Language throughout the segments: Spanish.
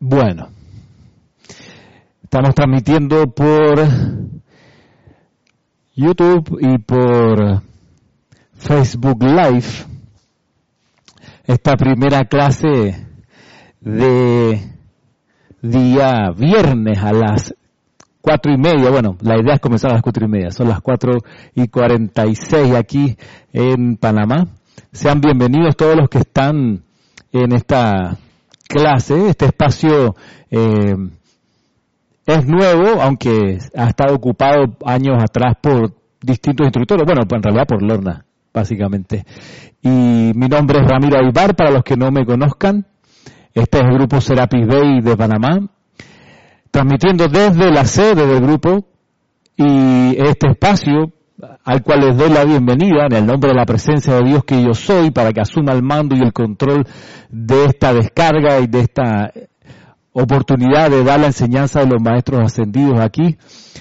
Bueno, estamos transmitiendo por YouTube y por Facebook Live esta primera clase de día viernes a las cuatro y media. Bueno, la idea es comenzar a las cuatro y media. Son las cuatro y cuarenta y seis aquí en Panamá. Sean bienvenidos todos los que están en esta clase. Este espacio eh, es nuevo, aunque ha estado ocupado años atrás por distintos instructores. Bueno, en realidad por Lorna, básicamente. Y mi nombre es Ramiro Aybar, para los que no me conozcan. Este es el grupo Serapis Bay de Panamá, transmitiendo desde la sede del grupo y este espacio al cual les doy la bienvenida en el nombre de la presencia de Dios que yo soy para que asuma el mando y el control de esta descarga y de esta oportunidad de dar la enseñanza de los maestros ascendidos aquí.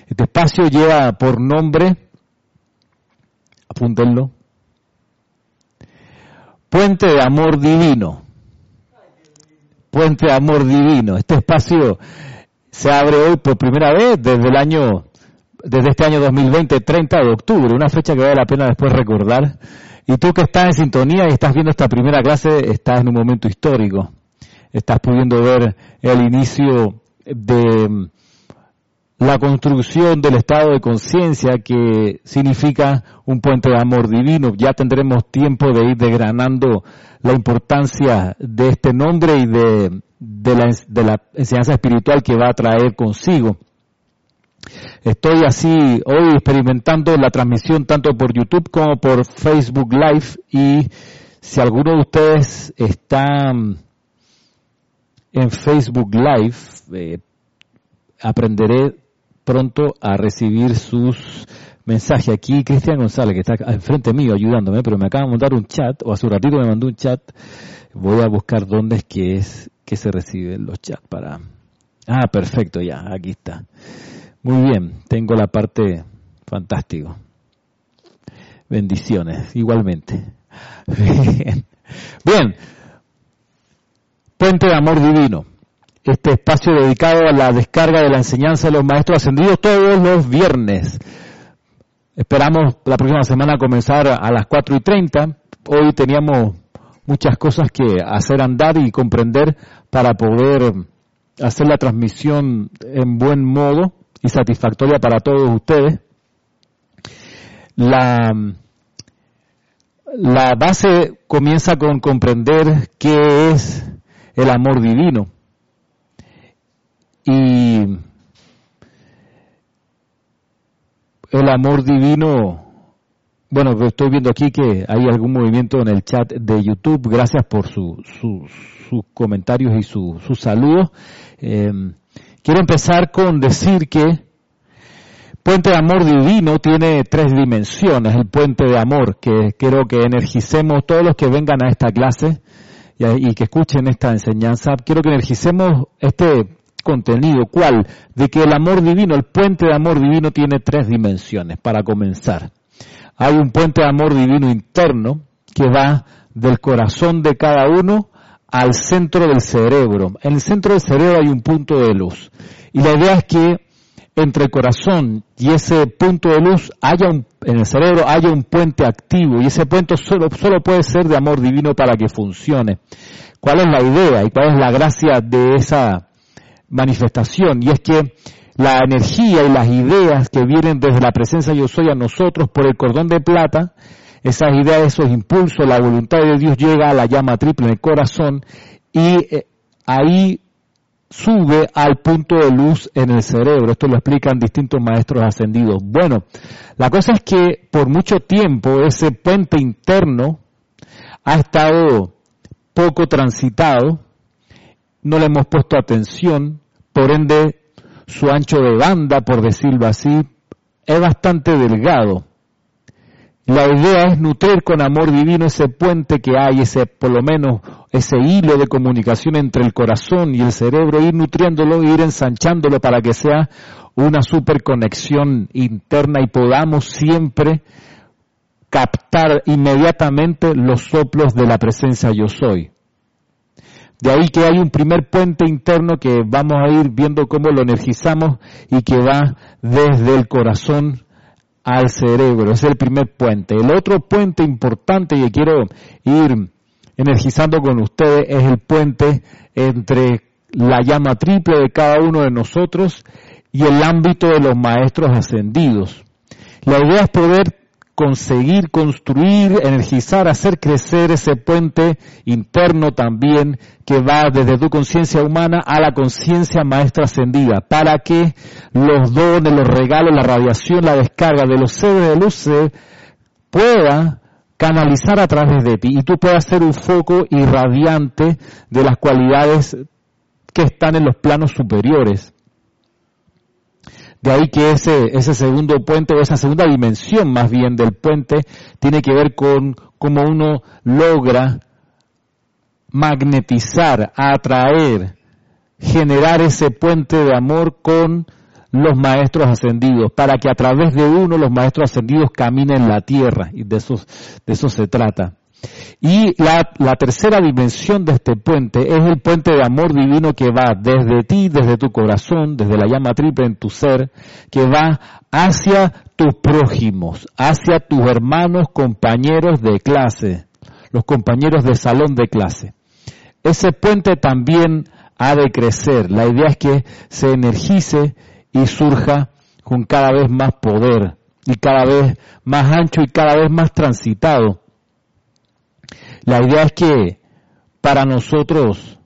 Este espacio lleva por nombre, apúntenlo, Puente de Amor Divino. Puente de Amor Divino. Este espacio se abre hoy por primera vez desde el año desde este año 2020, 30 de octubre, una fecha que vale la pena después recordar. Y tú que estás en sintonía y estás viendo esta primera clase, estás en un momento histórico. Estás pudiendo ver el inicio de mm, la construcción del estado de conciencia que significa un puente de amor divino. Ya tendremos tiempo de ir desgranando la importancia de este nombre y de, de, la, de la enseñanza espiritual que va a traer consigo. Estoy así hoy experimentando la transmisión tanto por YouTube como por Facebook Live y si alguno de ustedes está en Facebook Live, eh, aprenderé pronto a recibir sus mensajes. Aquí Cristian González, que está enfrente mío ayudándome, pero me acaba de mandar un chat, o hace un ratito me mandó un chat. Voy a buscar dónde es que es que se reciben los chats para... Ah, perfecto, ya, aquí está. Muy bien, tengo la parte fantástico. Bendiciones, igualmente. Bien. Puente de Amor Divino. Este espacio dedicado a la descarga de la enseñanza de los maestros ascendidos todos los viernes. Esperamos la próxima semana comenzar a las 4 y 30. Hoy teníamos muchas cosas que hacer andar y comprender para poder hacer la transmisión en buen modo satisfactoria para todos ustedes. La, la base comienza con comprender qué es el amor divino. Y el amor divino, bueno, estoy viendo aquí que hay algún movimiento en el chat de YouTube. Gracias por sus comentarios y sus saludos. Eh, Quiero empezar con decir que Puente de Amor Divino tiene tres dimensiones, el puente de amor, que quiero que energicemos todos los que vengan a esta clase y, que escuchen esta enseñanza. Quiero que energicemos este contenido, ¿cuál? De que el amor divino, el puente de amor divino tiene tres dimensiones, para comenzar. Hay un puente de amor divino interno que va del corazón de cada uno al centro del cerebro. En el centro del cerebro hay un punto de luz. Y la idea es que entre el corazón y ese punto de luz haya un, en el cerebro haya un puente activo y ese puente solo, solo puede ser de amor divino para que funcione. ¿Cuál es la idea y cuál es la gracia de esa manifestación? Y es que la energía y las ideas que vienen desde la presencia yo soy a nosotros por el cordón de plata esas ideas, esos impulsos, la voluntad de Dios llega a la llama triple en el corazón y eh, ahí sube al punto de luz en el cerebro. Esto lo explican distintos maestros ascendidos. Bueno, la cosa es que por mucho tiempo ese puente interno ha estado poco transitado, no le hemos puesto atención, por ende su ancho de banda, por decirlo así, es bastante delgado. La idea es nutrir con amor divino ese puente que hay, ese, por lo menos, ese hilo de comunicación entre el corazón y el cerebro, ir nutriéndolo, ir ensanchándolo para que sea una superconexión interna y podamos siempre captar inmediatamente los soplos de la presencia yo soy. De ahí que hay un primer puente interno que vamos a ir viendo cómo lo energizamos y que va desde el corazón al cerebro. Es el primer puente. El otro puente importante que quiero ir energizando con ustedes es el puente entre la llama triple de cada uno de nosotros y el ámbito de los maestros ascendidos. La idea es poder conseguir construir, energizar, hacer crecer ese puente interno también que va desde tu conciencia humana a la conciencia maestra ascendida, para que los dones, los regalos, la radiación, la descarga de los seres de luz se pueda canalizar a través de ti y tú puedas ser un foco irradiante de las cualidades que están en los planos superiores. De ahí que ese, ese segundo puente o esa segunda dimensión más bien del puente tiene que ver con cómo uno logra magnetizar, atraer, generar ese puente de amor con los maestros ascendidos, para que a través de uno los maestros ascendidos caminen la tierra, y de eso, de eso se trata. Y la, tercera dimensión de este puente es el puente de amor divino que va desde ti, desde tu corazón, desde la llama triple en tu ser, que va hacia tus prójimos, hacia tus hermanos, compañeros de clase, los compañeros de salón de clase. Ese puente también ha de crecer. La idea es que se energice y surja con cada vez más poder y cada vez más ancho y cada vez más transitado la idea es que para nosotros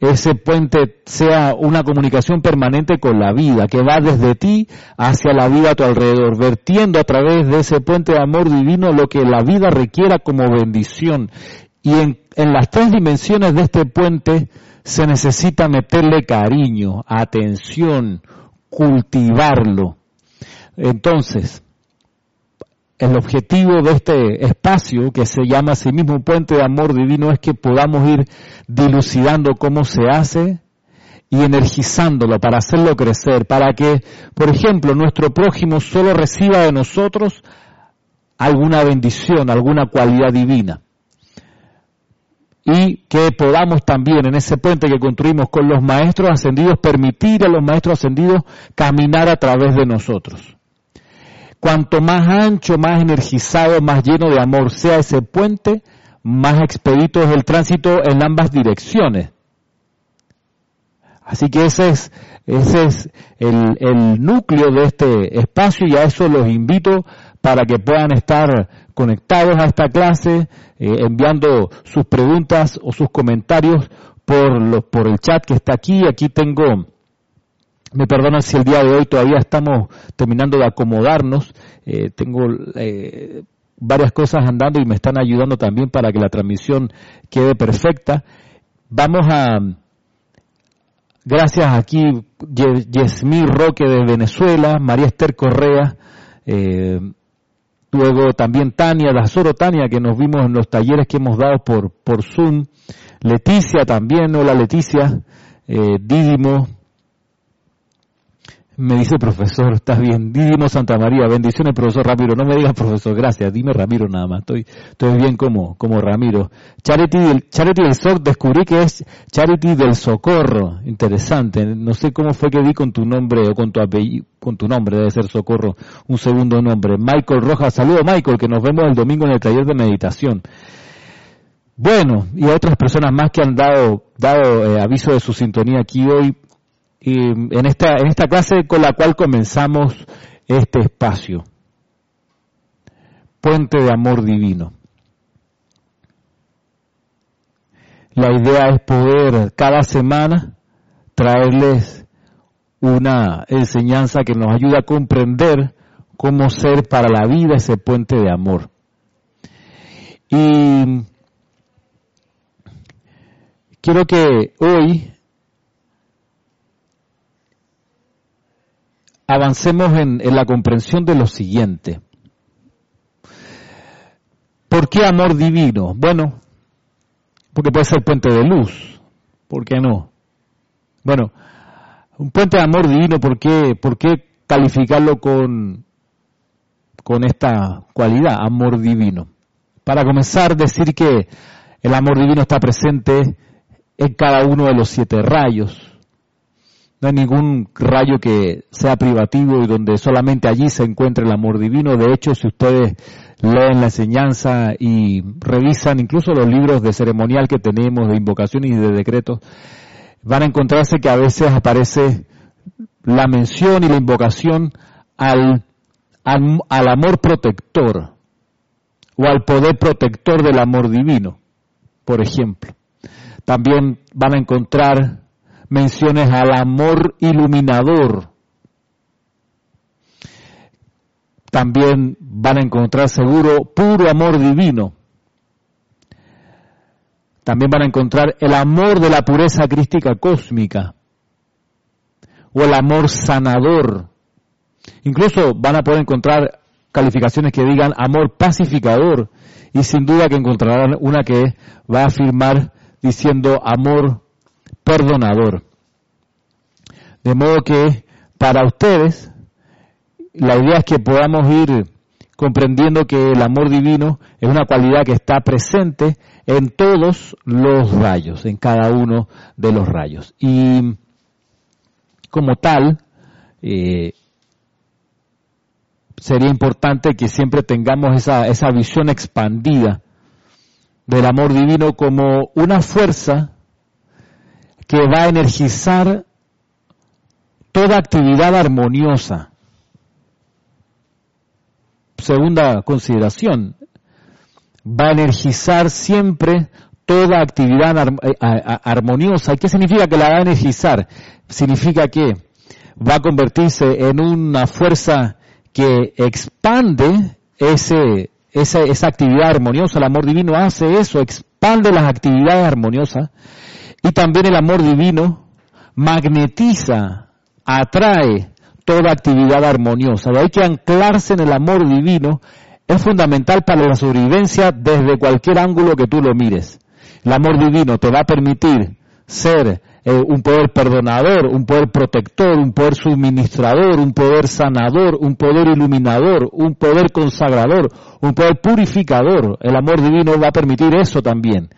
ese puente sea una comunicación permanente con la vida, que va desde ti hacia la vida a tu alrededor, vertiendo a través de ese puente de amor divino lo que la vida requiera como bendición. Y en, en las tres dimensiones de este puente se necesita meterle cariño, atención, cultivarlo. Entonces, el objetivo de este espacio, que se llama así mismo un puente de amor divino, es que podamos ir dilucidando cómo se hace y energizándolo para hacerlo crecer, para que, por ejemplo, nuestro prójimo solo reciba de nosotros alguna bendición, alguna cualidad divina. Y que podamos también en ese puente que construimos con los maestros ascendidos permitir a los maestros ascendidos caminar a través de nosotros. Cuanto más ancho, más energizado, más lleno de amor sea ese puente, más expedito es el tránsito en ambas direcciones. Así que ese es, ese es el, el núcleo de este espacio y a eso los invito para que puedan estar conectados a esta clase, eh, enviando sus preguntas o sus comentarios por, los, por el chat que está aquí. Aquí tengo me perdonan si el día de hoy todavía estamos terminando de acomodarnos. Eh, tengo eh, varias cosas andando y me están ayudando también para que la transmisión quede perfecta. Vamos a, gracias aquí, Yesmir Roque de Venezuela, María Esther Correa, eh, luego también Tania, la Soro Tania, que nos vimos en los talleres que hemos dado por, por Zoom, Leticia también, hola Leticia, eh, Dídimo, me dice profesor, estás bien. Didimo Santa María, bendiciones profesor Ramiro. No me digas profesor, gracias. Dime Ramiro nada más. Estoy, estoy bien como, como Ramiro. Charity del, Charity del SOC, descubrí que es Charity del Socorro. Interesante. No sé cómo fue que vi con tu nombre o con tu apellido, con tu nombre, debe ser Socorro, un segundo nombre. Michael Rojas, saludo Michael, que nos vemos el domingo en el taller de meditación. Bueno, y otras personas más que han dado, dado eh, aviso de su sintonía aquí hoy en esta, en esta clase con la cual comenzamos este espacio. Puente de amor divino. La idea es poder cada semana traerles una enseñanza que nos ayude a comprender cómo ser para la vida ese puente de amor. Y quiero que hoy avancemos en, la comprensión de lo siguiente. ¿Por qué amor divino? Bueno, porque puede ser puente de luz. ¿Por qué no? Bueno, un puente de amor divino, ¿por qué, por qué calificarlo con, con esta cualidad, amor divino? Para comenzar, decir que el amor divino está presente en cada uno de los siete rayos. No hay ningún rayo que sea privativo y donde solamente allí se encuentre el amor divino. De hecho, si ustedes leen la enseñanza y revisan incluso los libros de ceremonial que tenemos, de invocación y de decretos, van a encontrarse que a veces aparece la mención y la invocación al, al, al amor protector o al poder protector del amor divino, por ejemplo. También van a encontrar menciones al amor iluminador. También van a encontrar seguro puro amor divino. También van a encontrar el amor de la pureza crística cósmica o el amor sanador. Incluso van a poder encontrar calificaciones que digan amor pacificador y sin duda que encontrarán una que va a afirmar diciendo amor perdonador. De modo que para ustedes la idea es que podamos ir comprendiendo que el amor divino es una cualidad que está presente en todos los rayos, en cada uno de los rayos. Y como tal, eh, sería importante que siempre tengamos esa, esa visión expandida del amor divino como una fuerza que va a energizar toda actividad armoniosa. Segunda consideración, va a energizar siempre toda actividad eh, armoniosa. ¿Y qué significa que la va a energizar? Significa que va a convertirse en una fuerza que expande ese, esa, esa actividad armoniosa. El amor divino hace eso, expande las actividades armoniosas y también el amor divino magnetiza, atrae toda actividad armoniosa. De ahí que anclarse en el amor divino es fundamental para la sobrevivencia desde cualquier ángulo que tú lo mires. El amor divino te va a permitir ser eh, un poder perdonador, un poder protector, un poder suministrador, un poder sanador, un poder iluminador, un poder consagrador, un poder purificador. El amor divino va a permitir eso también.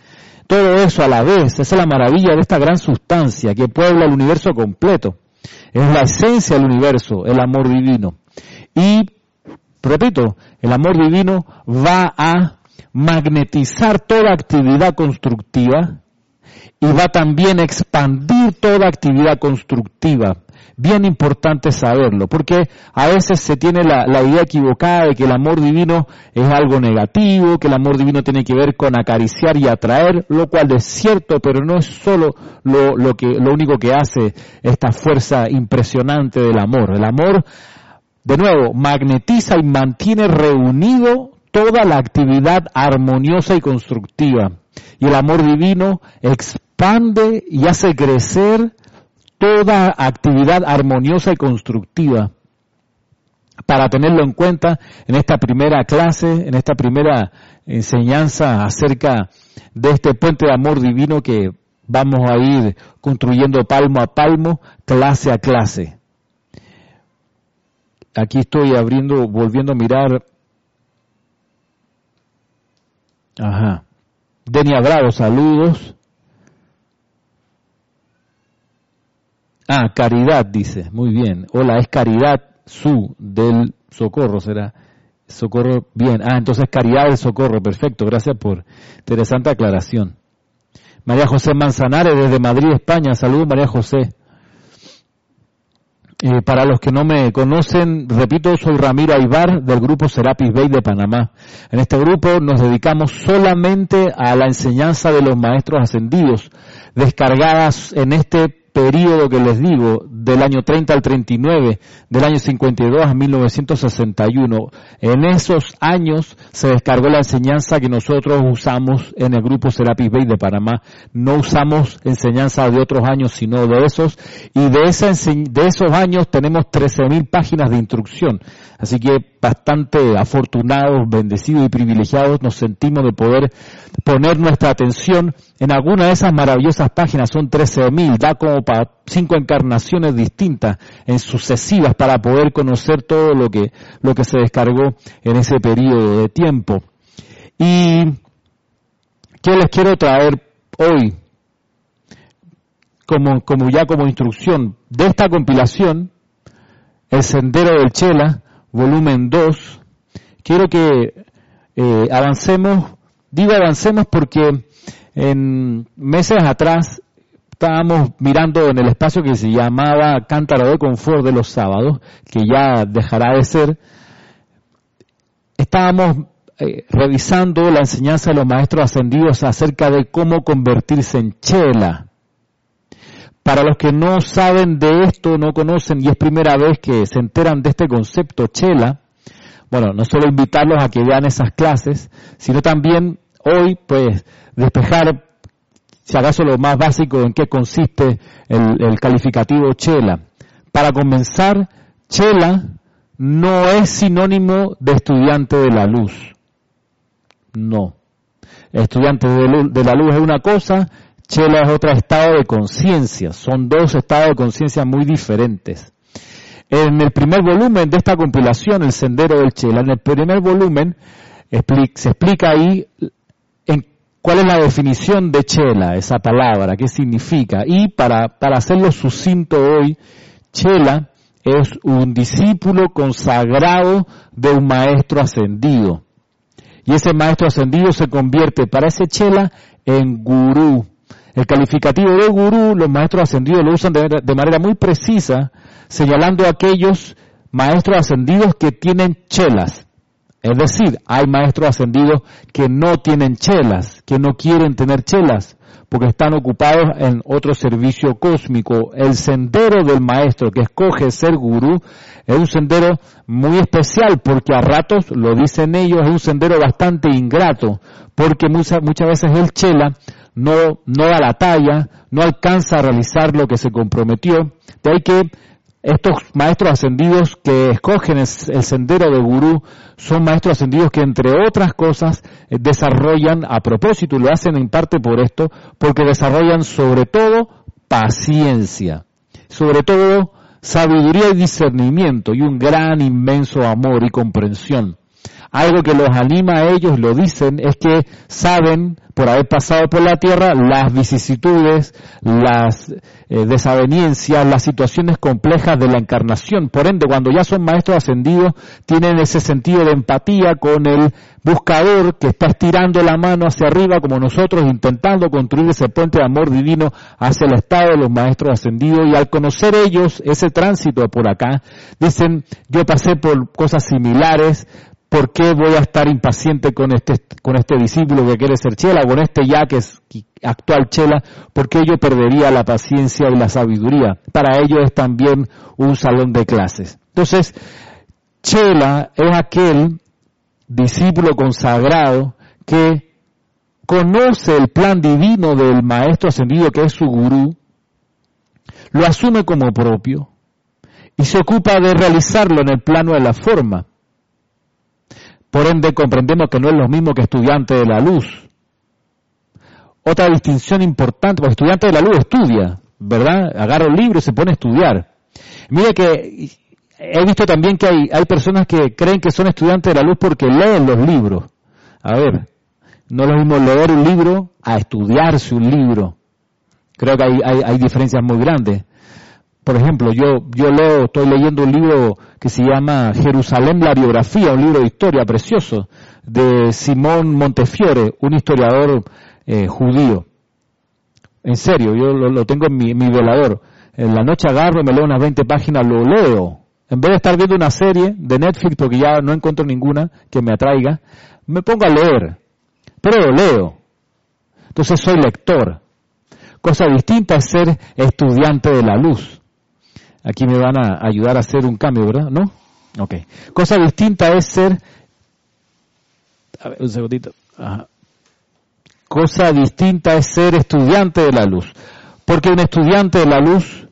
Todo eso a la vez, esa es la maravilla de esta gran sustancia que puebla el universo completo. Es la esencia del universo, el amor divino. Y, repito, el amor divino va a magnetizar toda actividad constructiva y va también a expandir toda actividad constructiva. Bien importante saberlo, porque a veces se tiene la, idea equivocada de que el amor divino es algo negativo, que el amor divino tiene que ver con acariciar y atraer, lo cual es cierto, pero no es solo lo, lo, que, lo único que hace esta fuerza impresionante del amor. El amor, de nuevo, magnetiza y mantiene reunido toda la actividad armoniosa y constructiva. Y el amor divino expande y hace crecer toda actividad armoniosa y constructiva. Para tenerlo en cuenta en esta primera clase, en esta primera enseñanza acerca de este puente de amor divino que vamos a ir construyendo palmo a palmo, clase a clase. Aquí estoy abriendo, volviendo a mirar. Ajá. Denia Bravo, saludos. Ah, Caridad dice, muy bien. Hola, es Caridad Su del Socorro, será. Socorro, bien. Ah, entonces Caridad del Socorro, perfecto. Gracias por interesante aclaración. María José Manzanares desde Madrid, España. Saludos, María José. Eh, para los que no me conocen, repito, soy Ramiro Aybar del grupo Serapis Bay de Panamá. En este grupo nos dedicamos solamente a la enseñanza de los maestros ascendidos, descargadas en este periodo que les digo, del año 30 al 39, del año 52 a 1961, en esos años se descargó la enseñanza que nosotros usamos en el grupo Serapis Bay de Panamá. No usamos enseñanza de otros años, sino de esos, y de, esa de esos años tenemos 13.000 páginas de instrucción. Así que bastante afortunados, bendecidos y privilegiados nos sentimos de poder poner nuestra atención en alguna de esas maravillosas páginas, son 13.000, da como para cinco encarnaciones distintas en sucesivas para poder conocer todo lo que, lo que se descargó en ese periodo de tiempo. Y, ¿qué les quiero traer hoy? como, como ya como instrucción de esta compilación, El Sendero del Chela, volumen 2, quiero que eh, avancemos, digo avancemos porque en meses atrás estábamos mirando en el espacio que se llamaba Cántaro de Confort de los sábados, que ya dejará de ser, estábamos eh, revisando la enseñanza de los maestros ascendidos acerca de cómo convertirse en chela. Para los que no saben de esto, no conocen y es primera vez que se enteran de este concepto chela, bueno, no solo invitarlos a que vean esas clases, sino también hoy, pues, despejar si acaso lo más básico en qué consiste el, calificativo chela. Para comenzar, chela no es sinónimo de estudiante de la luz. No. Estudiante de, la luz es una cosa, chela es otro estado de conciencia. Son dos estados de conciencia muy diferentes. En el primer volumen de esta compilación, El Sendero del Chela, en el primer volumen se explica ahí cuál es la definición de chela, esa palabra, qué significa. Y para, para hacerlo sucinto hoy, chela es un discípulo consagrado de un maestro ascendido. Y ese maestro ascendido se convierte para ese chela en gurú. El calificativo de gurú, los maestros ascendidos lo usan de manera muy precisa, señalando a aquellos maestros ascendidos que tienen chelas. Es decir, hay maestros ascendidos que no tienen chelas, que no quieren tener chelas, porque están ocupados en otro servicio cósmico. El sendero del maestro que escoge ser gurú es un sendero muy especial, porque a ratos, lo dicen ellos, es un sendero bastante ingrato, porque muchas, muchas veces el chela no, no da la talla, no alcanza a realizar lo que se comprometió. De ahí que estos maestros ascendidos que escogen el, sendero de gurú son maestros ascendidos que entre otras cosas eh, desarrollan a propósito y lo hacen en parte por esto, porque desarrollan sobre todo paciencia, sobre todo sabiduría y discernimiento y un gran inmenso amor y comprensión. Algo que los anima a ellos, lo dicen, es que saben por haber pasado por la tierra las vicisitudes, las eh, desavenencias, las situaciones complejas de la encarnación. Por ende, cuando ya son maestros ascendidos, tienen ese sentido de empatía con el buscador que está estirando la mano hacia arriba como nosotros, intentando construir ese puente de amor divino hacia el estado de los maestros ascendidos. Y al conocer ellos ese tránsito por acá, dicen, yo pasé por cosas similares, ¿Por qué voy a estar impaciente con este, con este discípulo que quiere ser chela, con este ya que es actual chela? ¿Por qué yo perdería la paciencia y la sabiduría? Para ello es también un salón de clases. Entonces, chela es aquel discípulo consagrado que conoce el plan divino del maestro ascendido que es su gurú, lo asume como propio y se ocupa de realizarlo en el plano de la forma por ende, comprendemos que no es lo mismo que estudiante de la luz. Otra distinción importante, porque estudiante de la luz estudia, ¿verdad? Agarra un libro y se pone a estudiar. Mire que he visto también que hay, hay personas que creen que son estudiantes de la luz porque leen los libros. A ver, no es lo mismo leer un libro a estudiarse un libro. Creo que hay, hay, hay diferencias muy grandes. Por ejemplo, yo, yo leo, estoy leyendo un libro que se llama Jerusalén, la biografía, un libro de historia precioso, de Simón Montefiore, un historiador eh, judío. En serio, yo lo, tengo en mi, velador. En la noche agarro me leo unas 20 páginas, lo leo. En vez de estar viendo una serie de Netflix, porque ya no encuentro ninguna que me atraiga, me pongo a leer. Pero lo leo. Entonces soy lector. Cosa distinta es ser estudiante de la luz. Aquí me van a ayudar a hacer un cambio, ¿verdad? ¿No? Ok. Cosa distinta es ser... A ver, un segundito. Cosa distinta es ser estudiante de la luz. Porque un estudiante de la luz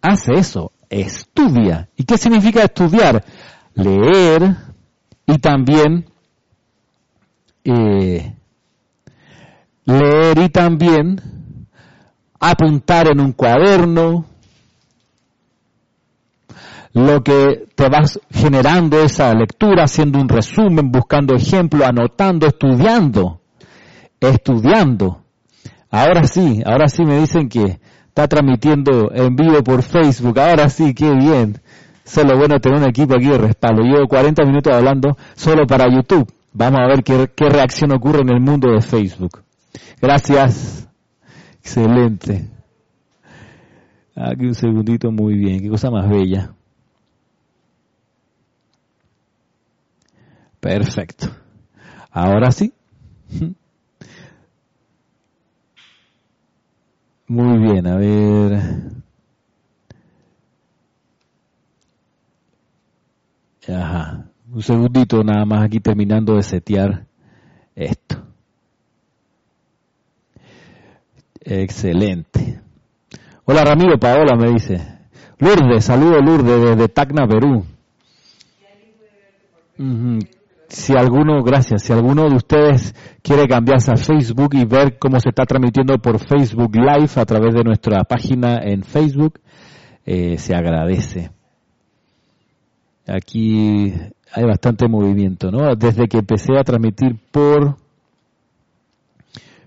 hace eso, estudia. ¿Y qué significa estudiar? Leer y también eh, leer y también apuntar en un cuaderno, lo que te vas generando esa lectura, haciendo un resumen, buscando ejemplos, anotando, estudiando, estudiando. Ahora sí, ahora sí me dicen que está transmitiendo en vivo por Facebook. Ahora sí, qué bien. Solo bueno tener un equipo aquí de respaldo. Llevo 40 minutos hablando solo para YouTube. Vamos a ver qué, qué reacción ocurre en el mundo de Facebook. Gracias. Excelente. Aquí un segundito, muy bien. Qué cosa más bella. Perfecto. Ahora sí. Muy bien, a ver. Ajá. Un segundito nada más aquí terminando de setear esto. Excelente. Hola Ramiro, Paola me dice. Lourdes, saludo Lourdes desde Tacna, Perú. Si alguno, gracias, si alguno de ustedes quiere cambiarse a Facebook y ver cómo se está transmitiendo por Facebook Live a través de nuestra página en Facebook, eh, se agradece. Aquí hay bastante movimiento, ¿no? Desde que empecé a transmitir por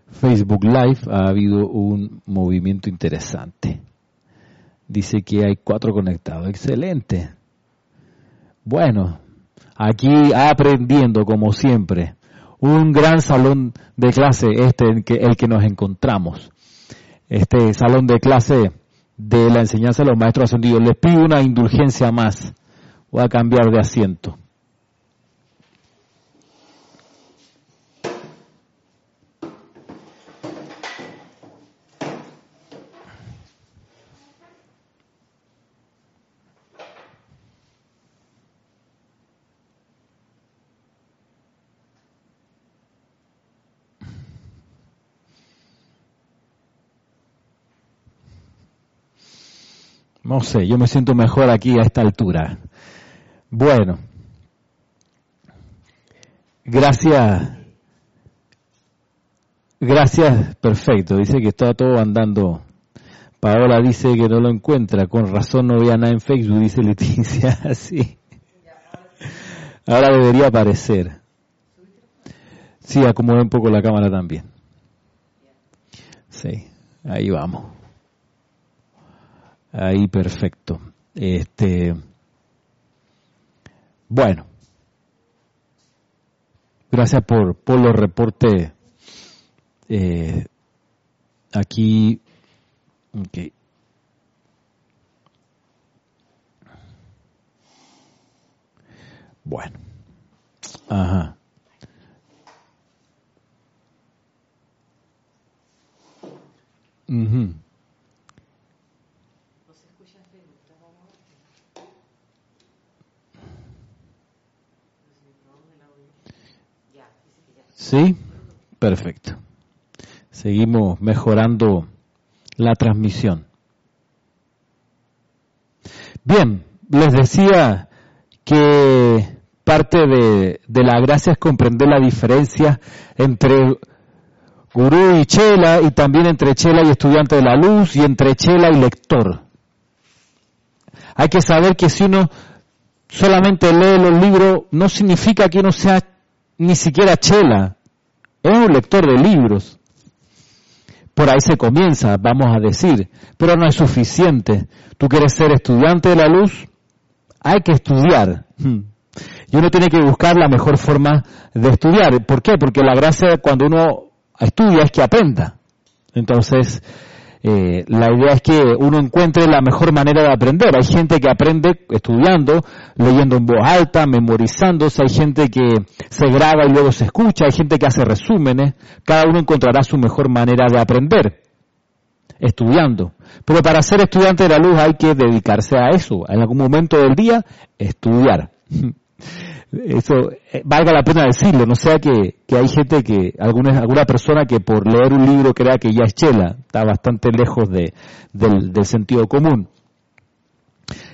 Facebook Live ha habido un movimiento interesante. Dice que hay cuatro conectados. Excelente. Bueno, aquí aprendiendo como siempre. Un gran salón de clase este en que, el que nos encontramos. Este salón de clase de la enseñanza de los maestros ascendidos. Les pido una indulgencia más. Voy a cambiar de asiento. No sé, yo me siento mejor aquí a esta altura. Bueno, gracias. Gracias, perfecto. Dice que está todo andando. Paola dice que no lo encuentra. Con razón no veía nada en Facebook, dice Leticia. Así. Ahora debería aparecer. Sí, acomodé un poco la cámara también. Sí, ahí vamos. Ahí perfecto. Este, bueno, gracias por, por los reportes eh, aquí. Okay. Bueno, ajá. mhm ¿Sí? Perfecto. Seguimos mejorando la transmisión. Bien, les decía que parte de, la gracia es comprender la diferencia entre gurú y chela y también entre chela y estudiante de la luz y entre chela y lector. Hay que saber que si uno solamente lee los libros no significa que uno sea ni siquiera chela, es un lector de libros. Por ahí se comienza, vamos a decir, pero no es suficiente. Tú quieres ser estudiante de la luz, hay que estudiar. Hmm. Y uno tiene que buscar la mejor forma de estudiar. ¿Por qué? Porque la gracia cuando uno estudia es que aprenda. Entonces, eh, la idea es que uno encuentre la mejor manera de aprender. Hay gente que aprende estudiando, leyendo en voz alta, memorizándose, hay gente que se graba y luego se escucha, hay gente que hace resúmenes, cada uno encontrará su mejor manera de aprender, estudiando. Pero para ser estudiante de la luz hay que dedicarse a eso, en algún momento del día, estudiar. eso eh, valga la pena decirlo, no sea que, hay gente que, alguna, alguna persona que por leer un libro crea que ya es chela, está bastante lejos de, del, del sentido común.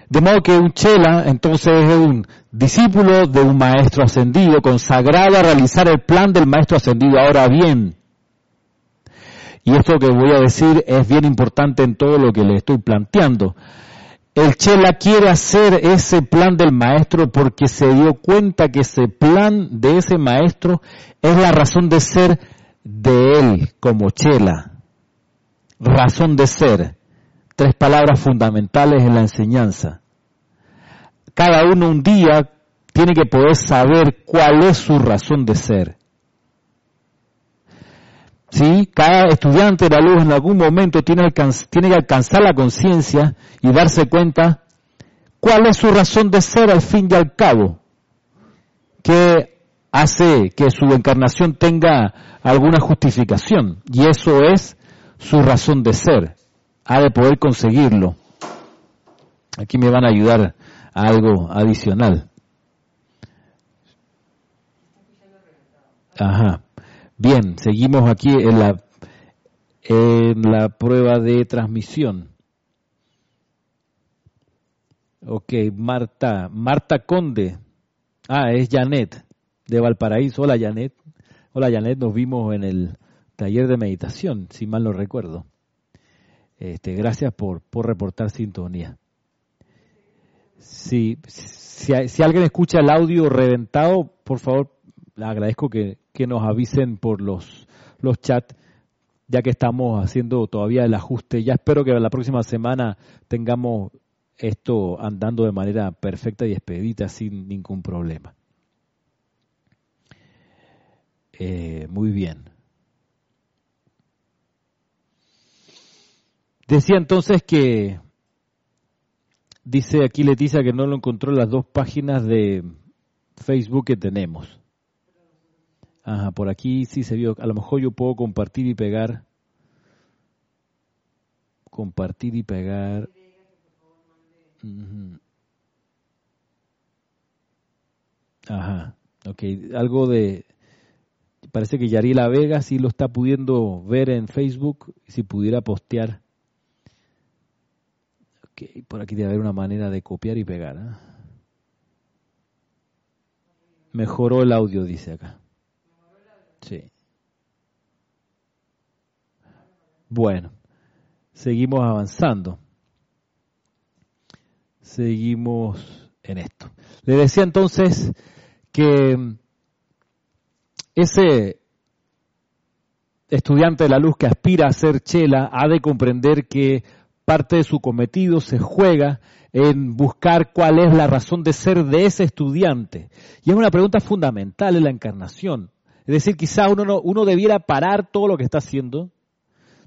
De modo que un chela entonces es un discípulo de un maestro ascendido, consagrado a realizar el plan del maestro ascendido. Ahora bien, y esto que voy a decir es bien importante en todo lo que le estoy planteando, el Chela quiere hacer ese plan del maestro porque se dio cuenta que ese plan de ese maestro es la razón de ser de él como Chela. Razón de ser. tres palabras fundamentales en la enseñanza. Cada uno un día tiene que poder saber cuál es su razón de ser. ¿Sí? Cada estudiante de la luz en algún momento tiene, tiene que alcanzar la conciencia y darse cuenta cuál es su razón de ser al fin y al cabo. Que hace que su encarnación tenga alguna justificación. Y eso es su razón de ser. Ha de poder conseguirlo. Aquí me van a ayudar a algo adicional. Ajá. Bien, seguimos aquí en la, en la prueba de transmisión. Ok, Marta, Marta Conde. Ah, es Janet de Valparaíso. Hola Janet. Hola Janet, nos vimos en el taller de meditación, si mal no recuerdo. Este, gracias por, por reportar sintonía. Si, si, si, alguien escucha el audio reventado, por favor, agradezco que, que nos avisen por los, los chats, ya que estamos haciendo todavía el ajuste. Ya espero que la próxima semana tengamos esto andando de manera perfecta y expedita sin ningún problema. Eh, muy bien. Decía entonces que, dice aquí Leticia que no lo encontró en las dos páginas de Facebook que tenemos. Ajá, por aquí sí se vio. A lo mejor yo puedo compartir y pegar. Compartir y pegar. Ajá, ok. Algo de, parece que Yarila Vega sí lo está pudiendo ver en Facebook, si pudiera postear. Ok, por aquí debe haber una manera de copiar y pegar. ¿ah? Mejoró el audio, dice acá. Sí. Bueno, seguimos avanzando. Seguimos en esto. Le decía entonces que ese estudiante de la luz que aspira a ser chela ha de comprender que parte de su cometido se juega en buscar cuál es la razón de ser de ese estudiante. Y es una pregunta fundamental en la encarnación. Es decir, quizá uno, uno debiera parar todo lo que está haciendo,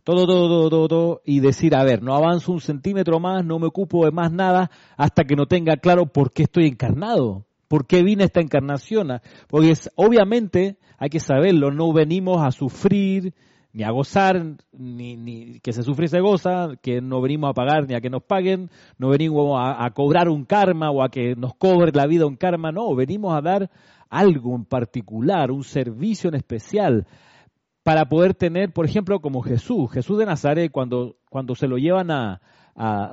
todo, todo, todo, todo, todo, y decir, a ver, no avanzo un centímetro más, no me ocupo de más nada, hasta que no tenga claro por qué estoy encarnado, por qué vine esta encarnación. Porque es, obviamente hay que saberlo, no venimos a sufrir, ni a gozar, ni, ni que se sufre y se goza, que no venimos a pagar ni a que nos paguen, no venimos a, cobrar un karma o a que nos cobre la vida un karma, no, venimos a dar algo en particular, un servicio en especial, para poder tener, por ejemplo, como Jesús, Jesús de Nazaret, cuando, cuando se lo llevan a,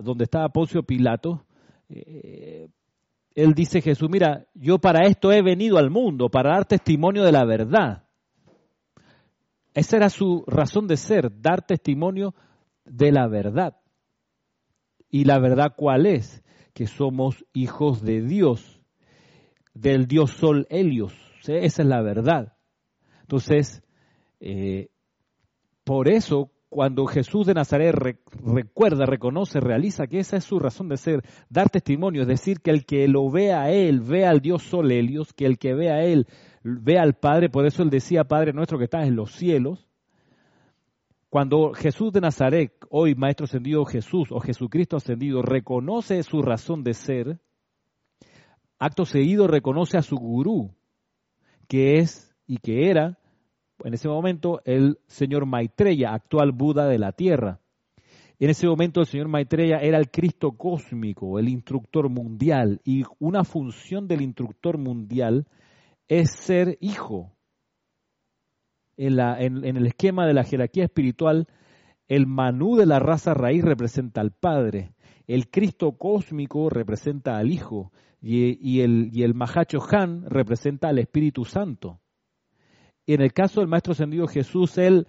donde estaba Poncio Pilato, eh, él dice Jesús, mira, yo para esto he venido al mundo, para dar testimonio de la verdad. Esa era su razón de ser, dar testimonio de la verdad. ¿Y la verdad cuál es? Que somos hijos de Dios, del Dios Sol Helios. Esa es la verdad. Entonces, eh, por eso cuando Jesús de Nazaret recuerda, reconoce, realiza que esa es su razón de ser, dar testimonio, es decir, que el que lo vea a Él, vea al Dios Sol Helios, que el que vea a Él, vea al Padre, por eso Él decía, Padre nuestro que estás en los cielos. Cuando Jesús de Nazaret, hoy Maestro Ascendido Jesús o Jesucristo Ascendido, reconoce su razón de ser, acto seguido reconoce a su gurú, que es y que era en ese momento el señor Maitreya, actual Buda de la Tierra. En ese momento el señor Maitreya era el Cristo cósmico, el instructor mundial, y una función del instructor mundial es ser hijo. En, en el esquema de la jerarquía espiritual, el Manú de la raza raíz representa al Padre, el Cristo cósmico representa al Hijo y, el, y el Mahacho Han representa al Espíritu Santo. Y en el caso del Maestro Ascendido Jesús, él,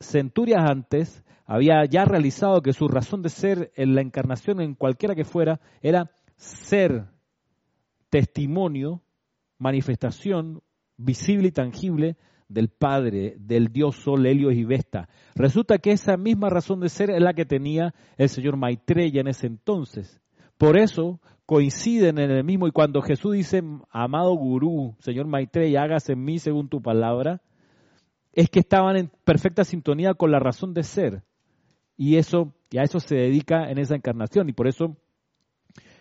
centurias antes, había ya realizado que su razón de ser en la encarnación, en cualquiera que fuera, era ser testimonio, manifestación visible y tangible del Padre, del Dios Sol, Helios y Vesta. Resulta que esa misma razón de ser es la que tenía el señor Maitreya en ese entonces. Por eso coinciden en el mismo, y cuando Jesús dice, amado gurú, señor Maitreya, hágase en mí según tu palabra, es que estaban en perfecta sintonía con la razón de ser. Y eso, y a eso se dedica en esa encarnación. Y por eso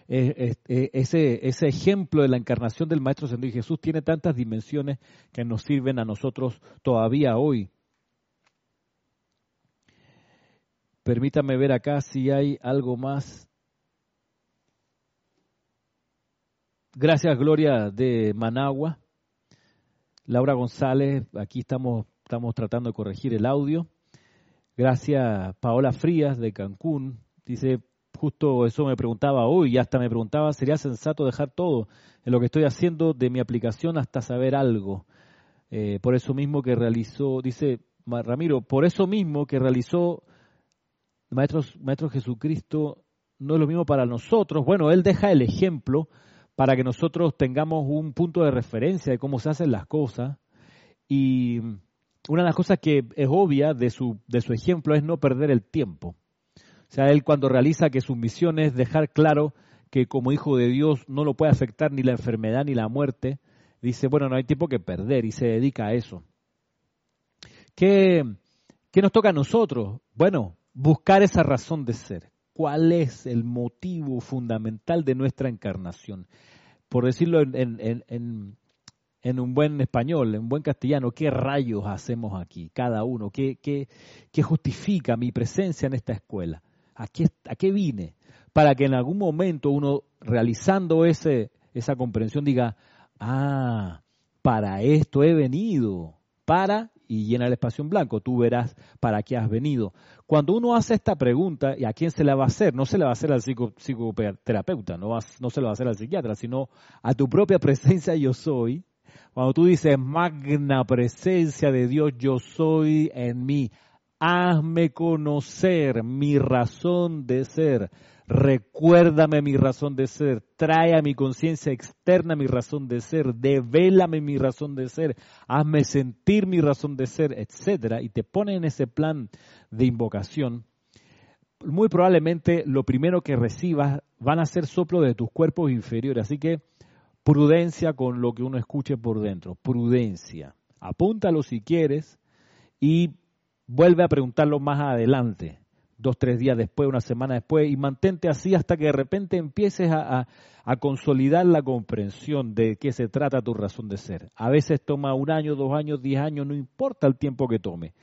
eh, eh, ese, ese ejemplo de la encarnación del Maestro Ascendido y Jesús tiene tantas dimensiones que nos sirven a nosotros todavía hoy. Permítame ver acá si hay algo más. Gracias, Gloria de Managua. Laura González, aquí estamos, estamos tratando de corregir el audio. Gracias, Paola Frías de Cancún. Dice, justo eso me preguntaba hoy y hasta me preguntaba, ¿sería sensato dejar todo en lo que estoy haciendo de mi aplicación hasta saber algo? Eh, por eso mismo que realizó, dice Ramiro, por eso mismo que realizó Maestro, Maestro Jesucristo, no es lo mismo para nosotros. Bueno, Él deja el ejemplo para que nosotros tengamos un punto de referencia de cómo se hacen las cosas. Y una de las cosas que es obvia de su, de su ejemplo es no perder el tiempo. O sea, él cuando realiza que su misión es dejar claro que como hijo de Dios no lo puede afectar ni la enfermedad ni la muerte, dice, bueno, no hay tiempo que perder y se dedica a eso. ¿Qué, qué nos toca a nosotros? Bueno, buscar esa razón de ser. ¿Cuál es el motivo fundamental de nuestra encarnación? Por decirlo en, un buen español, en buen castellano, ¿qué rayos hacemos aquí, cada uno? ¿Qué, qué, qué justifica mi presencia en esta escuela? ¿A qué, vine? Para que en algún momento uno, realizando ese, esa comprensión, diga, ah, para esto he venido, para, y llena el espacio en blanco, tú verás para qué has venido. Cuando uno hace esta pregunta, ¿y a quién se la va a hacer? No se la va a hacer al psicoterapeuta, no, no se la va a hacer al psiquiatra, sino a tu propia presencia yo soy. Cuando tú dices, magna presencia de Dios, yo soy en mí, hazme conocer mi razón de ser, recuérdame mi razón de ser, trae a mi conciencia externa mi razón de ser, devélame mi razón de ser, hazme sentir mi razón de ser, etcétera, y te pone en ese plan de invocación, muy probablemente lo primero que recibas van a ser soplo de tus cuerpos inferiores, así que prudencia con lo que uno escuche por dentro, prudencia. Apúntalo si quieres y vuelve a preguntarlo más adelante, dos, tres días después, una semana después, y mantente así hasta que de repente empieces a, consolidar la comprensión de qué se trata tu razón de ser. A veces toma un año, dos años, diez años, no importa el tiempo que tome.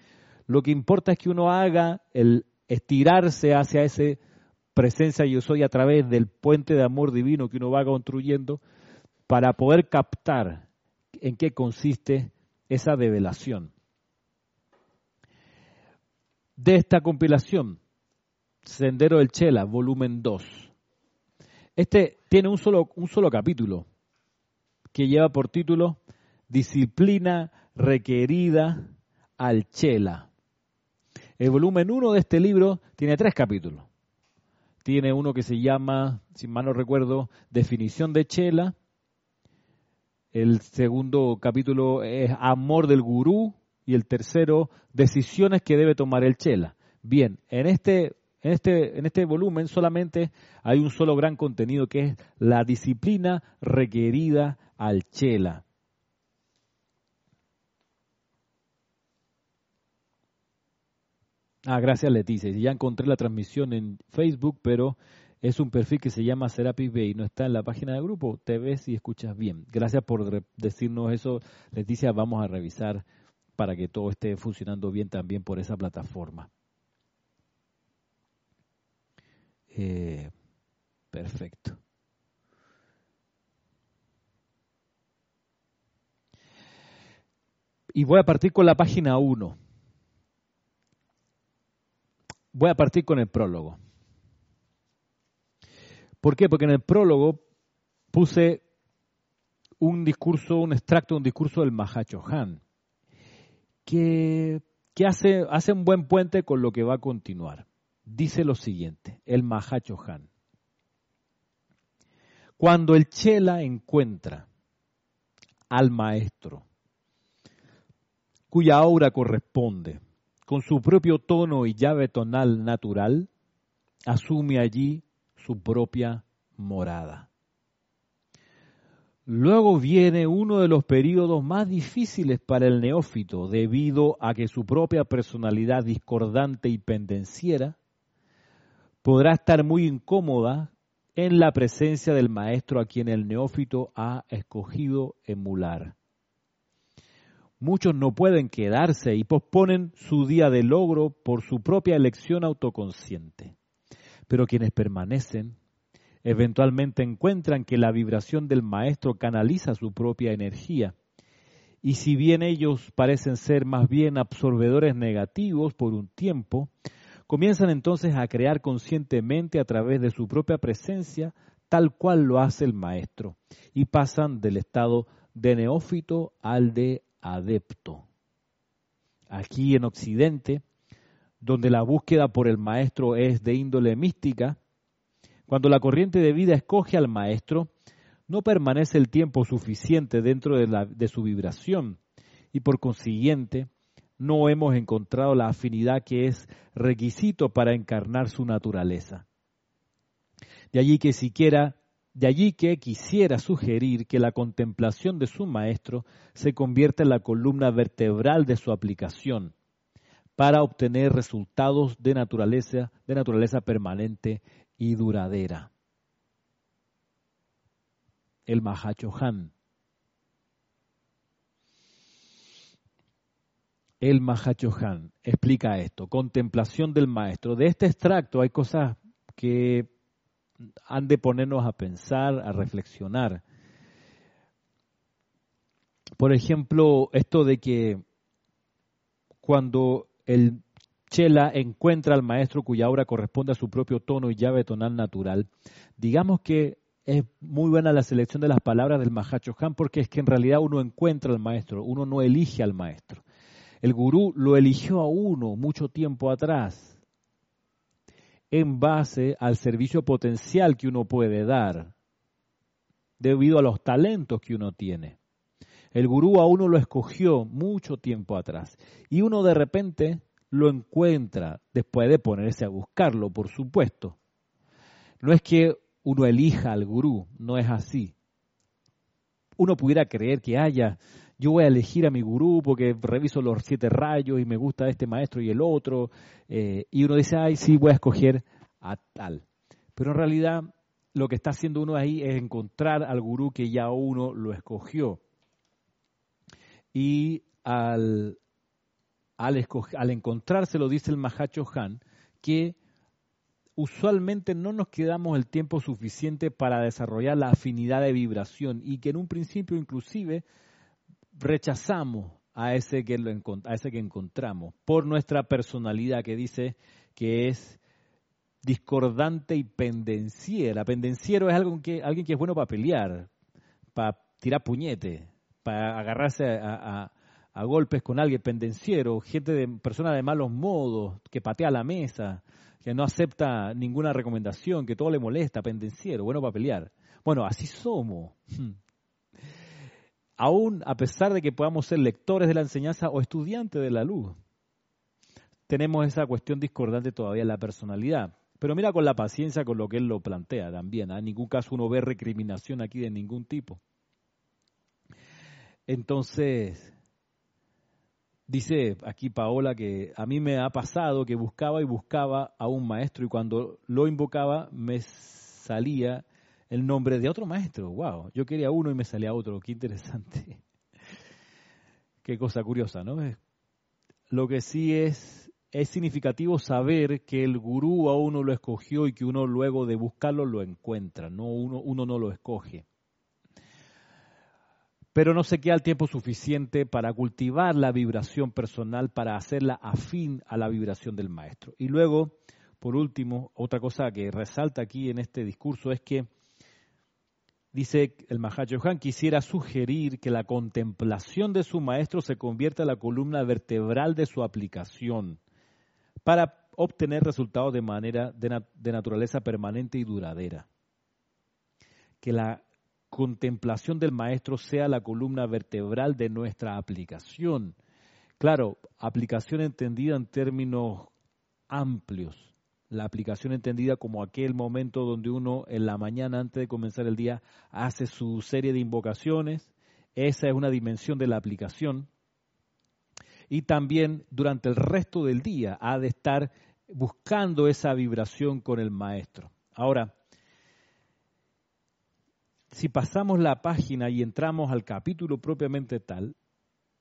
Lo que importa es que uno haga el estirarse hacia esa presencia yo soy a través del puente de amor divino que uno va construyendo para poder captar en qué consiste esa develación de esta compilación, Sendero del Chela, volumen 2. Este tiene un solo, un solo capítulo que lleva por título Disciplina requerida al Chela. El volumen 1 de este libro tiene tres capítulos. Tiene uno que se llama, si mal no recuerdo, Definición de Chela. El segundo capítulo es Amor del Gurú y el tercero, decisiones que debe tomar el Chela. Bien, en este, en este, en este volumen solamente hay un solo gran contenido que es la disciplina requerida al Chela. Ah, gracias Leticia. Ya encontré la transmisión en Facebook, pero es un perfil que se llama Serapis Bay, no está en la página del grupo. Te ves y escuchas bien. Gracias por decirnos eso, Leticia. Vamos a revisar para que todo esté funcionando bien también por esa plataforma. Eh, perfecto. Y voy a partir con la página 1. Voy a partir con el prólogo. ¿Por qué? Porque en el prólogo puse un discurso, un extracto un discurso del Mahacho Que, hace, hace un buen puente con lo que va a continuar. Dice lo siguiente, el Mahacho Han. Cuando el Chela encuentra al maestro cuya aura corresponde, con su propio tono y llave tonal natural, asume allí su propia morada. Luego viene uno de los periodos más difíciles para el neófito debido a que su propia personalidad discordante y pendenciera podrá estar muy incómoda en la presencia del maestro a quien el neófito ha escogido emular. Muchos no pueden quedarse y posponen su día de logro por su propia elección autoconsciente. Pero quienes permanecen eventualmente encuentran que la vibración del maestro canaliza su propia energía. Y si bien ellos parecen ser más bien absorbedores negativos por un tiempo, comienzan entonces a crear conscientemente a través de su propia presencia tal cual lo hace el maestro y pasan del estado de neófito al de adepto. Aquí en Occidente, donde la búsqueda por el maestro es de índole mística, cuando la corriente de vida escoge al maestro, no permanece el tiempo suficiente dentro de, su vibración y por consiguiente no hemos encontrado la afinidad que es requisito para encarnar su naturaleza. De allí que siquiera, de allí que quisiera sugerir que la contemplación de su maestro se convierta en la columna vertebral de su aplicación para obtener resultados de naturaleza, de naturaleza permanente y duradera. El Mahachohan el Mahachohan explica esto, contemplación del maestro. De este extracto hay cosas que han de ponernos a pensar, a reflexionar. Por ejemplo, esto de que cuando el Chela encuentra al maestro cuya obra corresponde a su propio tono y llave tonal natural, digamos que es muy buena la selección de las palabras del Mahachohan porque es que en realidad uno encuentra al maestro, uno no elige al maestro. El gurú lo eligió a uno mucho tiempo atrás en base al servicio potencial que uno puede dar, debido a los talentos que uno tiene. El gurú a uno lo escogió mucho tiempo atrás y uno de repente lo encuentra después de ponerse a buscarlo, por supuesto. No es que uno elija al gurú, no es así. Uno pudiera creer que haya yo voy a elegir a mi gurú porque reviso los siete rayos y me gusta este maestro y el otro, eh, y uno dice, ay, sí, voy a escoger a tal. Pero en realidad lo que está haciendo uno ahí es encontrar al gurú que ya uno lo escogió. Y al, al, al encontrárselo, dice el Mahacho Han, que usualmente no nos quedamos el tiempo suficiente para desarrollar la afinidad de vibración y que en un principio inclusive rechazamos a ese, que lo, a ese que encontramos por nuestra personalidad que dice que es discordante y pendenciera. Pendenciero es que, alguien que es bueno para pelear, para tirar puñete, para agarrarse a, golpes con alguien pendenciero, gente de persona de malos modos, que patea la mesa, que no acepta ninguna recomendación, que todo le molesta, pendenciero, bueno para pelear. Bueno, así somos aún a pesar de que podamos ser lectores de la enseñanza o estudiantes de la luz, tenemos esa cuestión discordante todavía en la personalidad. Pero mira con la paciencia con lo que él lo plantea también. ¿ah? En ningún caso uno ve recriminación aquí de ningún tipo. Entonces, dice aquí Paola que a mí me ha pasado que buscaba y buscaba a un maestro y cuando lo invocaba me salía el nombre de otro maestro. Wow, yo quería uno y me salía otro. Qué interesante. Qué cosa curiosa, ¿no? Lo que sí es, es significativo saber que el gurú a uno lo escogió y que uno luego de buscarlo lo encuentra, no uno, uno no lo escoge. Pero no se queda el tiempo suficiente para cultivar la vibración personal, para hacerla afín a la vibración del maestro. Y luego, por último, otra cosa que resalta aquí en este discurso es que Dice el Mahachohan, quisiera sugerir que la contemplación de su maestro se convierta en la columna vertebral de su aplicación para obtener resultados de manera de, de naturaleza permanente y duradera. Que la contemplación del maestro sea la columna vertebral de nuestra aplicación, Claro, aplicación entendida en términos amplios. La aplicación entendida como aquel momento donde uno en la mañana antes de comenzar el día hace su serie de invocaciones. Esa es una dimensión de la aplicación. Y también durante el resto del día ha de estar buscando esa vibración con el maestro. Ahora, si pasamos la página y entramos al capítulo propiamente tal,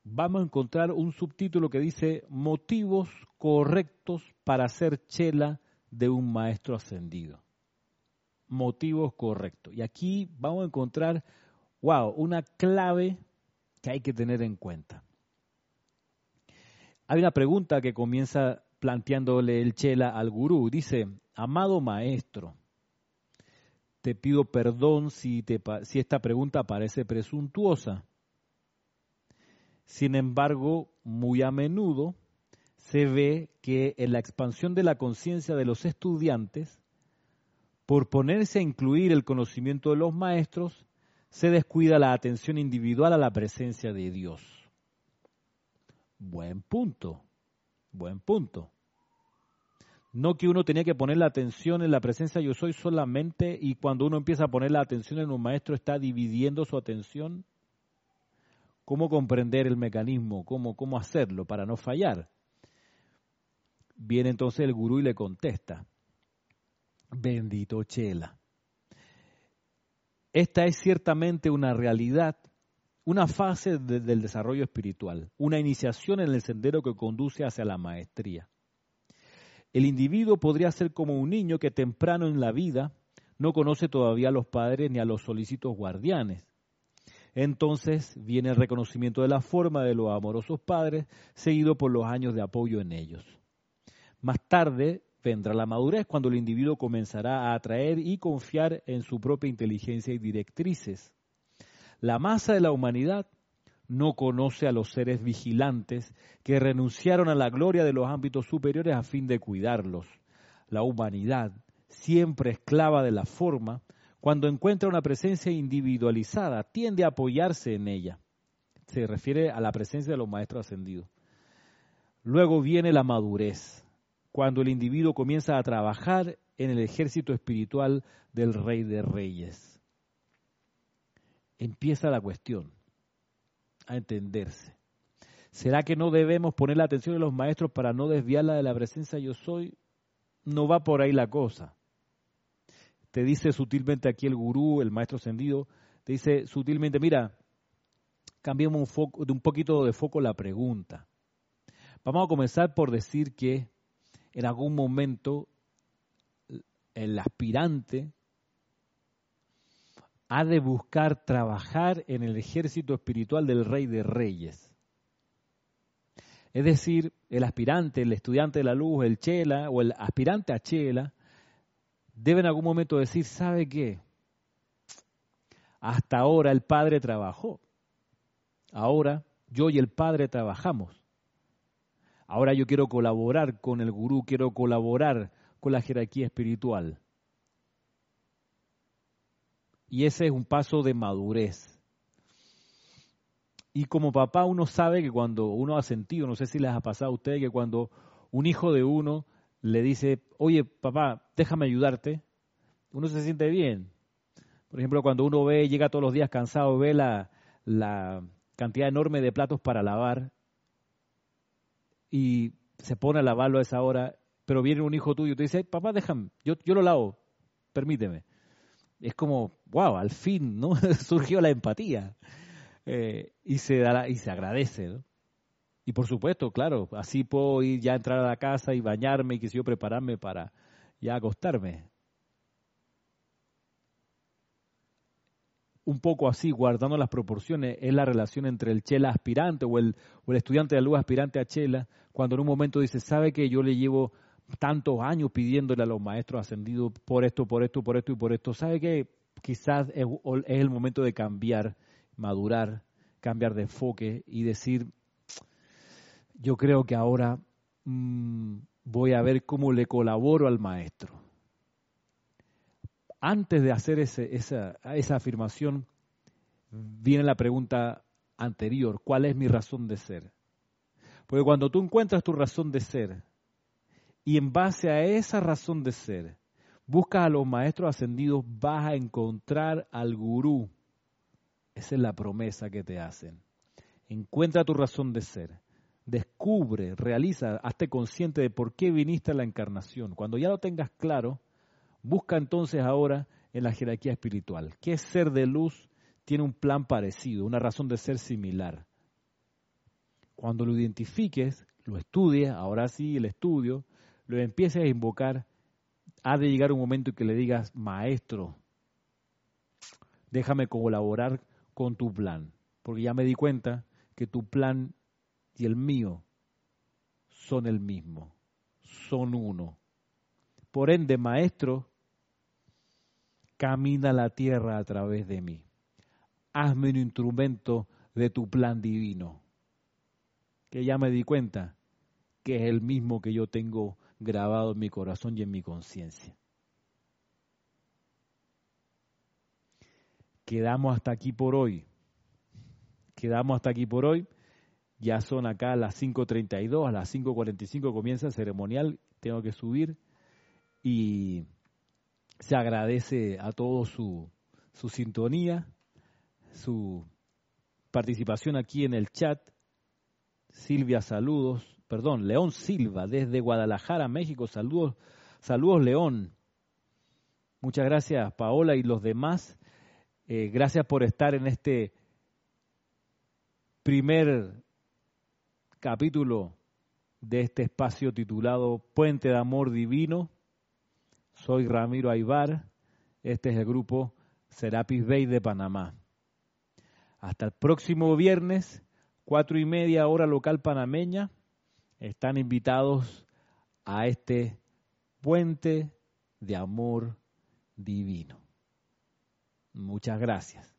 vamos a encontrar un subtítulo que dice motivos correctos para hacer chela de un maestro ascendido. Motivos correctos. Y aquí vamos a encontrar, wow, una clave que hay que tener en cuenta. Hay una pregunta que comienza planteándole el chela al gurú. Dice, amado maestro, te pido perdón si, te, si esta pregunta parece presuntuosa. Sin embargo, muy a menudo se ve que en la expansión de la conciencia de los estudiantes, por ponerse a incluir el conocimiento de los maestros, se descuida la atención individual a la presencia de Dios. Buen punto, buen punto. No que uno tenía que poner la atención en la presencia yo soy solamente y cuando uno empieza a poner la atención en un maestro está dividiendo su atención cómo comprender el mecanismo, cómo, cómo hacerlo para no fallar. Viene entonces el gurú y le contesta, bendito Chela. Esta es ciertamente una realidad, una fase del desarrollo espiritual, una iniciación en el sendero que conduce hacia la maestría. El individuo podría ser como un niño que temprano en la vida no conoce todavía a los padres ni a los solícitos guardianes entonces viene el reconocimiento de la forma de los amorosos padres, seguido por los años de apoyo en ellos. Más tarde vendrá la madurez cuando el individuo comenzará a atraer y confiar en su propia inteligencia y directrices. La masa de la humanidad no conoce a los seres vigilantes que renunciaron a la gloria de los ámbitos superiores a fin de cuidarlos. La humanidad, siempre esclava de la forma, cuando encuentra una presencia individualizada, tiende a apoyarse en ella. Se refiere a la presencia de los maestros ascendidos. Luego viene la madurez, cuando el individuo comienza a trabajar en el ejército espiritual del Rey de Reyes. Empieza la cuestión a entenderse. ¿Será que no debemos poner la atención de los maestros para no desviarla de la presencia yo soy? No va por ahí la cosa te dice sutilmente aquí el gurú, el maestro ascendido, te dice sutilmente, mira, cambiemos un, foco, de un poquito de foco la pregunta. Vamos a comenzar por decir que en algún momento el aspirante ha de buscar trabajar en el ejército espiritual del Rey de Reyes. Es decir, el aspirante, el estudiante de la luz, el chela o el aspirante a chela, debe en algún momento decir, ¿sabe qué? Hasta ahora el Padre trabajó. Ahora yo y el Padre trabajamos. Ahora yo quiero colaborar con el gurú, quiero colaborar con la jerarquía espiritual. Y ese es un paso de madurez. Y como papá uno sabe que cuando uno ha sentido, no sé si les ha pasado a ustedes, que cuando un hijo de uno le dice, oye papá, déjame ayudarte, uno se siente bien. Por ejemplo, cuando uno ve, llega todos los días cansado, ve la, cantidad enorme de platos para lavar y se pone a lavarlo a esa hora, pero viene un hijo tuyo y te dice, papá, déjame, yo lo lavo, permíteme. Es como, wow, al fin, ¿no? Surgió la empatía. Eh, y, se da y se agradece. Y por supuesto, claro, así puedo ir ya a entrar a la casa y bañarme y que yo prepararme para ya acostarme. Un poco así, guardando las proporciones, es la relación entre el chela aspirante o el, o el estudiante de luz aspirante a chela, cuando en un momento dice, ¿sabe que yo le llevo tantos años pidiéndole a los maestros ascendidos por esto, por esto, por esto y por esto? ¿Sabe que quizás es el momento de cambiar, madurar, cambiar de enfoque y decir, yo creo que ahora mm, voy a ver cómo le colaboro al maestro. Antes de hacer esa, esa afirmación, viene la pregunta anterior, ¿cuál es mi razón de ser? Porque cuando tú encuentras tu razón de ser y en base a esa razón de ser buscas a los maestros ascendidos, vas a encontrar al gurú. Esa es la promesa que te hacen. Encuentra tu razón de ser. Descubre, realiza, hazte consciente de por qué viniste a la encarnación. Cuando ya lo tengas claro, busca entonces ahora en la jerarquía espiritual. ¿Qué ser de luz tiene un plan parecido, una razón de ser similar? Cuando lo identifiques, lo estudies, ahora sí el estudio, lo empieces a invocar, ha de llegar un momento en que le digas, maestro, déjame colaborar con tu plan, porque ya me di cuenta que tu plan y el mío son el mismo, son uno. Por ende, maestro, camina la tierra a través de mí. Hazme un instrumento de tu plan divino, que ya me di cuenta que es el mismo que yo tengo grabado en mi corazón y en mi conciencia. Quedamos hasta aquí por hoy. Quedamos hasta aquí por hoy. Ya son acá las 5.32, a las 5.45 comienza el ceremonial, tengo que subir y se agradece a todos su, su sintonía, su participación aquí en el chat. Silvia, saludos. Perdón, León Silva, desde Guadalajara, México. Saludos, saludos, León. Muchas gracias, Paola y los demás. Eh, gracias por estar en este primer capítulo de este espacio titulado Puente de Amor Divino. Soy Ramiro Aybar, este es el grupo Serapis Bay de Panamá. Hasta el próximo viernes, cuatro y media hora local panameña, están invitados a este puente de amor divino. Muchas gracias.